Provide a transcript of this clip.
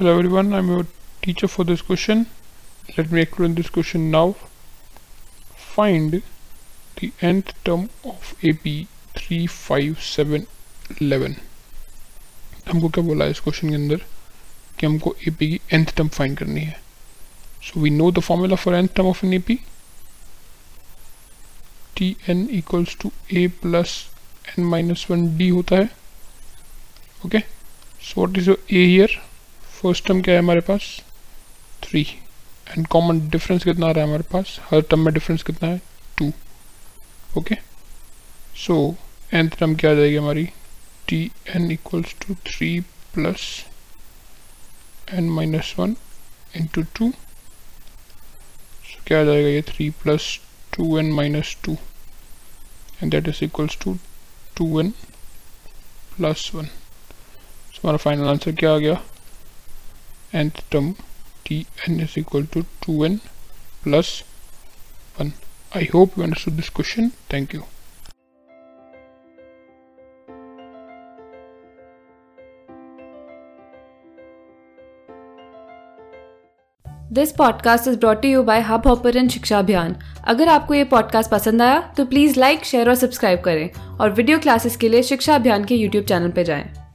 Hello everyone, I'm your teacher for this question. Let me explain this question now. Find the nth term of AP 35711. हमको क्या बोला है इस question के अंदर कि हमको AP की nth term फाइंड करनी है So we know the formula for nth term of an AP. Tn equals to A plus n minus 1 D होता है Okay. So what is your A here? First term क्या है हमारे पास? Three and common difference कितना आ रहा है हमारे पास? हर टर्म में डिफरेंस कितना है? Two okay so nth term क्या आ जाएगी हमारी? T N equals to three plus N minus one into two so क्या आ जाएगा ये? Three plus two N minus two and that is equals to two N plus one हमारा final answer क्या आ गया? Nth term tn is equal to 2n plus 1. I hope you understood this question. Thank you. This podcast is brought you by Hub Hopper and Shiksha Abhiyan अगर आपको ये podcast पसंद आया तो प्लीज़ लाइक शेयर और subscribe करें और video classes के लिए शिक्षा अभियान के यूट्यूब चैनल पर जाएँ।